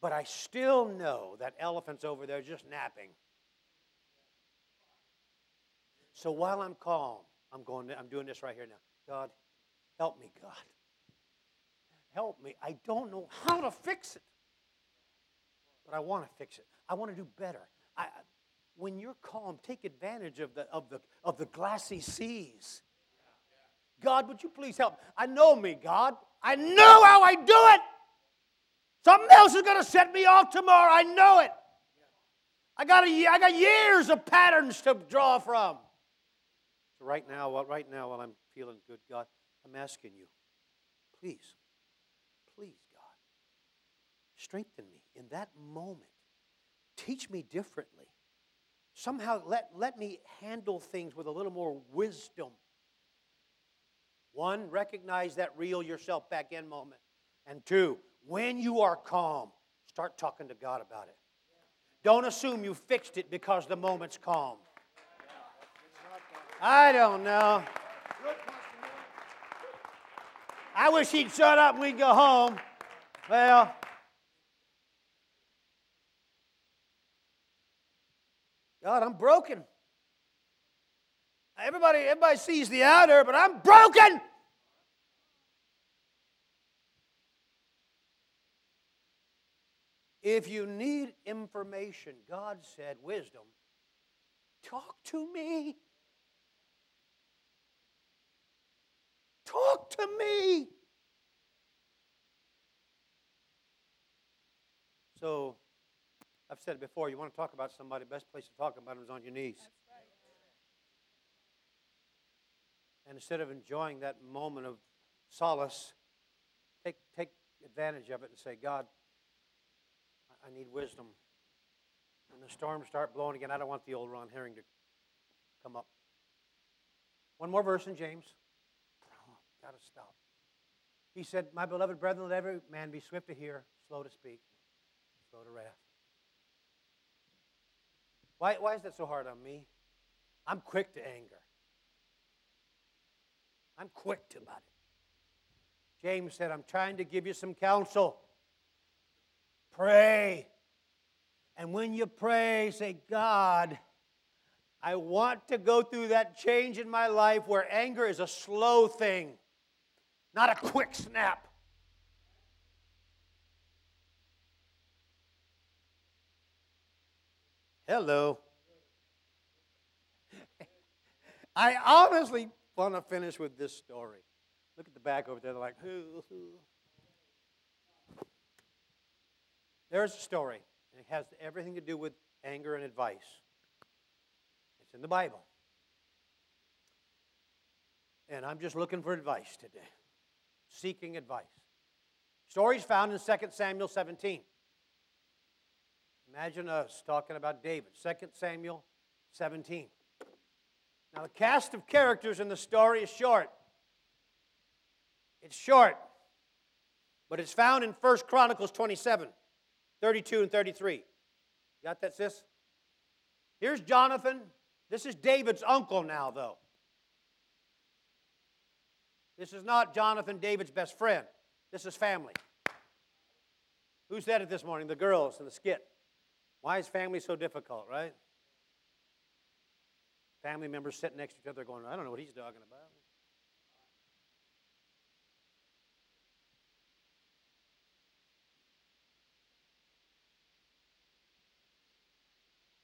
But I still know that elephant's over there just napping. So while I'm calm, I'm going, I'm doing this right here now. God, help me, God. Help me. I don't know how to fix it. But I want to fix it. I want to do better. I, when you're calm, take advantage of the, of, the, of the glassy seas. God, would you please help? me? I know me, God. I know how I do it. Something else is going to set me off tomorrow. I know it. I got, a, I got years of patterns to draw from. So right now, right now, while I'm feeling good, God, I'm asking you, please, please, God, strengthen me in that moment. Teach me differently. Somehow let, let me handle things with a little more wisdom. One, recognize that reel yourself back in moment. And two, when you are calm, start talking to God about it. Don't assume you fixed it because the moment's calm. I don't know. I wish he'd shut up and we'd go home. Well, God, I'm broken. Everybody, everybody sees the outer, but I'm broken. If you need information, God said, wisdom, talk to me. Talk to me. So, I've said it before, you want to talk about somebody, best place to talk about them is on your knees. And instead of enjoying that moment of solace, take, take advantage of it and say, God, I need wisdom. When the storms start blowing again, I don't want the old Ron Herring to come up. One more verse in James. Got to stop. He said, My beloved brethren, let every man be swift to hear, slow to speak, slow to wrath. Why, why is that so hard on me? I'm quick to anger. I'm quick to about it. James said, I'm trying to give you some counsel. Pray. And when you pray, say, God, I want to go through that change in my life where anger is a slow thing, not a quick snap. Hello. I honestly want to finish with this story. Look at the back over there. They're like, who? There's a story, and it has everything to do with anger and advice. It's in the Bible. And I'm just looking for advice today, seeking advice. Stories found in 2 Samuel 17. Imagine us talking about David. 2 Samuel 17. Now, the cast of characters in the story is short. It's short, but it's found in 1 Chronicles 27, 32 and 33. Got that, sis? Here's Jonathan. This is David's uncle now, though. This is not Jonathan, David's best friend. This is family. Who said it this morning? The girls in the skit. Why is family so difficult, right? Family members sitting next to each other going, I don't know what he's talking about.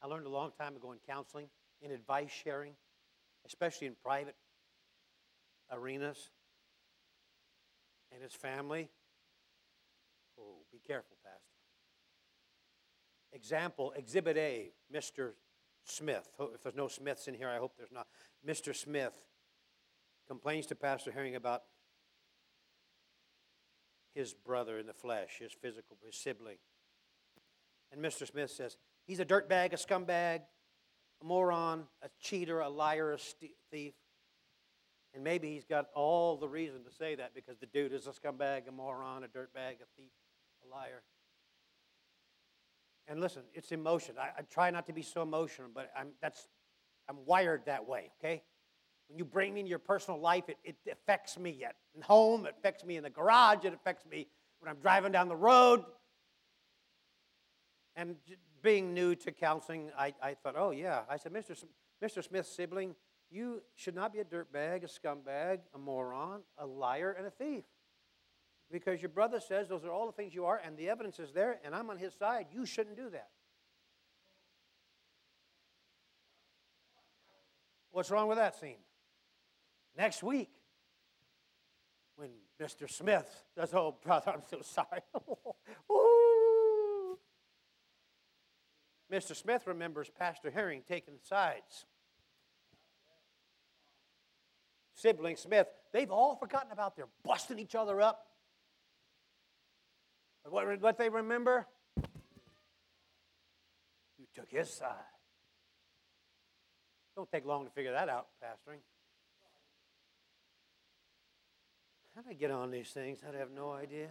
I learned a long time ago in counseling, in advice sharing, especially in private arenas and his family. Oh, be careful, Pastor. Example, Exhibit A, Mr. Smith. If there's no Smiths in here, I hope there's not. Mr. Smith complains to Pastor Herring about his brother in the flesh, his physical, his sibling. And Mr. Smith says, he's a dirtbag, a scumbag, a moron, a cheater, a liar, a st- thief. And maybe he's got all the reason to say that because the dude is a scumbag, a moron, a dirtbag, a thief, a liar. And listen, it's emotion. I, I try not to be so emotional, but I'm, that's, I'm wired that way, okay? When you bring me in your personal life, it, it affects me yet. at home, it affects me in the garage, it affects me when I'm driving down the road. And being new to counseling, I, I thought, oh, yeah. I said, Mr. S- Mr. Smith's sibling, you should not be a dirtbag, a scumbag, a moron, a liar, and a thief. Because your brother says those are all the things you are, and the evidence is there, and I'm on his side. You shouldn't do that. What's wrong with that scene? Next week, when Mr. Smith says, Oh, brother, I'm so sorry. Mr. Smith remembers Pastor Herring taking sides. Sibling Smith, they've all forgotten about their busting each other up. What, what they remember? You took his side. Don't take long to figure that out, pastoring. How did I get on these things? I have no idea.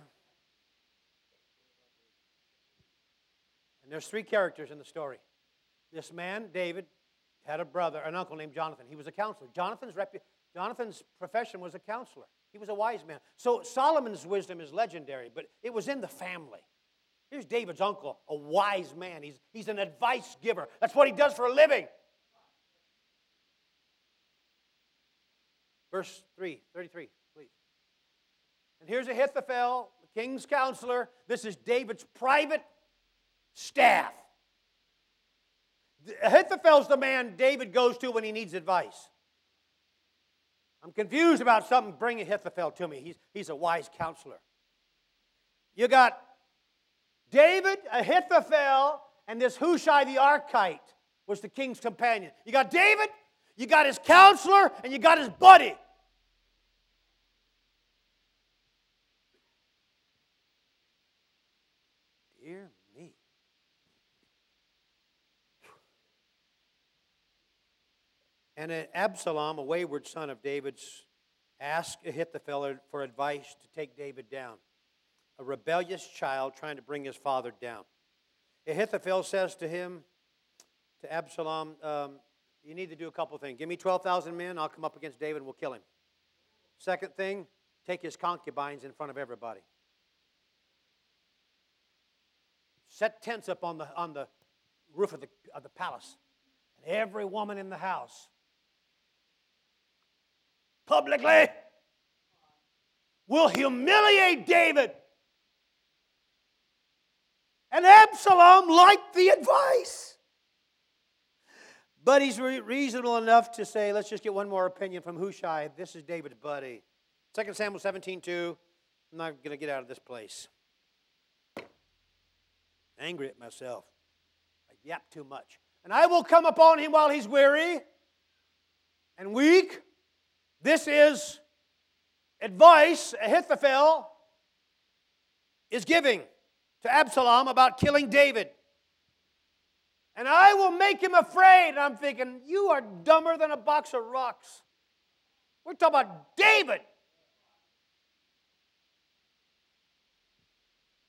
And there's three characters in the story. This man, David, had a brother, an uncle named Jonathan. He was a counselor. Jonathan's, repu- Jonathan's profession was a counselor. He was a wise man. So Solomon's wisdom is legendary, but it was in the family. Here's David's uncle, a wise man. He's, he's an advice giver. That's what he does for a living. Verse 3, 33, please. And here's Ahithophel, the king's counselor. This is David's private staff. Ahithophel's the man David goes to when he needs advice. I'm confused about something. Bring Ahithophel to me. He's, he's a wise counselor. You got David, Ahithophel, and this Hushai the Archite was the king's companion. You got David, you got his counselor, and you got his buddy. Dear me. And Absalom, a wayward son of David's, asked Ahithophel for advice to take David down. A rebellious child trying to bring his father down. Ahithophel says to him, to Absalom, um, you need to do a couple things. Give me 12,000 men, I'll come up against David and we'll kill him. Second thing, take his concubines in front of everybody. Set tents up on the, on the roof of the, of the palace. And every woman in the house publicly will humiliate David. And Absalom liked the advice. But he's re- reasonable enough to say, let's just get one more opinion from Hushai. This is David's buddy. 2 Samuel 17, 2. I'm not going to get out of this place. Angry at myself. I yap too much. And I will come upon him while he's weary and weak. This is advice Ahithophel is giving to Absalom about killing David. And I will make him afraid. And I'm thinking, you are dumber than a box of rocks. We're talking about David.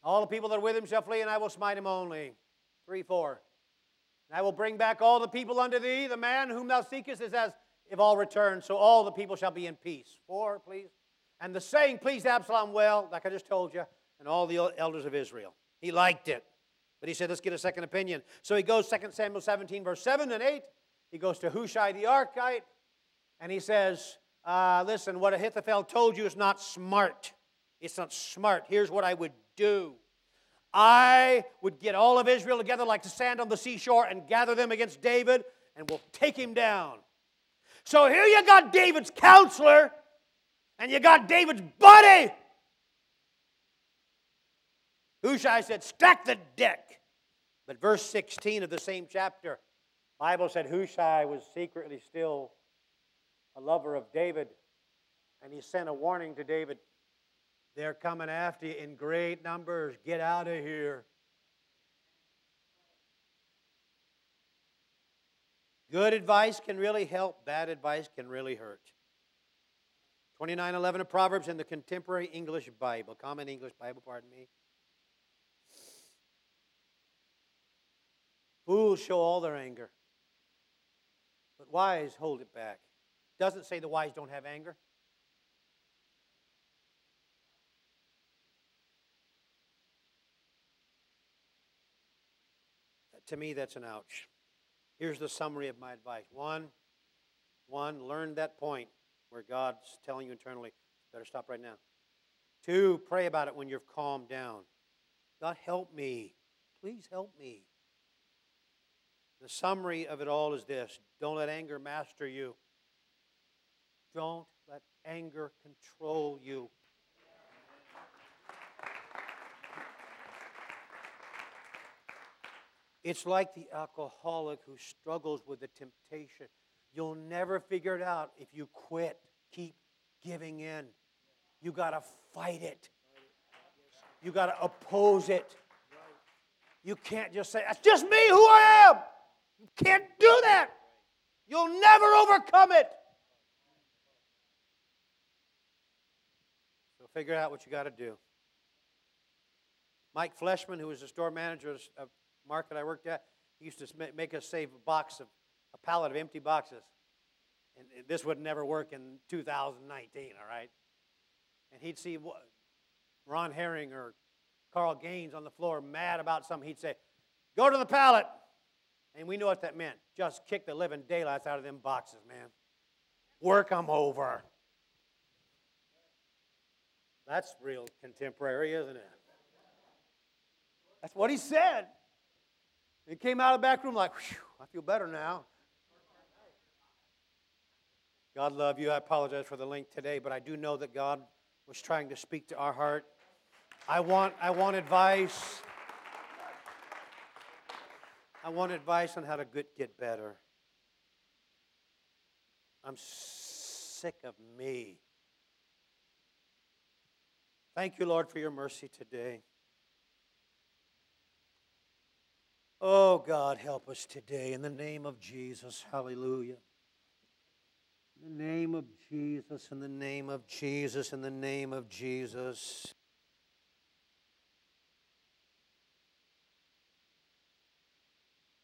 All the people that are with him shall flee, and I will smite him only. 3 4. And I will bring back all the people unto thee. The man whom thou seekest is as if all return, so all the people shall be in peace. 4, please. And the saying pleased Absalom well, like I just told you, and all the elders of Israel. He liked it. But he said, let's get a second opinion. So he goes, 2 Samuel 17, verse 7 and 8. He goes to Hushai the Archite, and he says, uh, listen, what Ahithophel told you is not smart. It's not smart. Here's what I would do. I would get all of Israel together like the sand on the seashore and gather them against David, and we'll take him down. So here you got David's counselor, and you got David's buddy. Hushai said, Stack the deck. But verse 16 of the same chapter, Bible said Hushai was secretly still a lover of David, and he sent a warning to David They're coming after you in great numbers. Get out of here. Good advice can really help, bad advice can really hurt. 2911 of Proverbs in the Contemporary English Bible, Common English Bible, pardon me. Fools show all their anger, but wise hold it back. Doesn't say the wise don't have anger. To me, that's an ouch. Here's the summary of my advice. One, one, learn that point where God's telling you internally, better stop right now. Two, pray about it when you're calmed down. God, help me. Please help me. The summary of it all is this don't let anger master you. Don't let anger control you. It's like the alcoholic who struggles with the temptation. You'll never figure it out if you quit. Keep giving in. You got to fight it. You got to oppose it. You can't just say, That's just me, who I am. You can't do that. You'll never overcome it. So figure out what you got to do. Mike Fleshman, who was the store manager of market I worked at, he used to make us save a box of a pallet of empty boxes. And this would never work in 2019, all right? And he'd see Ron Herring or Carl Gaines on the floor mad about something. He'd say, Go to the pallet. And we know what that meant. Just kick the living daylights out of them boxes, man. Work them over. That's real contemporary, isn't it? That's what he said. He came out of the back room like, I feel better now. God love you. I apologize for the link today, but I do know that God was trying to speak to our heart. I want, I want advice. I want advice on how to get, get better. I'm sick of me. Thank you, Lord, for your mercy today. Oh, God, help us today in the name of Jesus. Hallelujah. In the name of Jesus, in the name of Jesus, in the name of Jesus.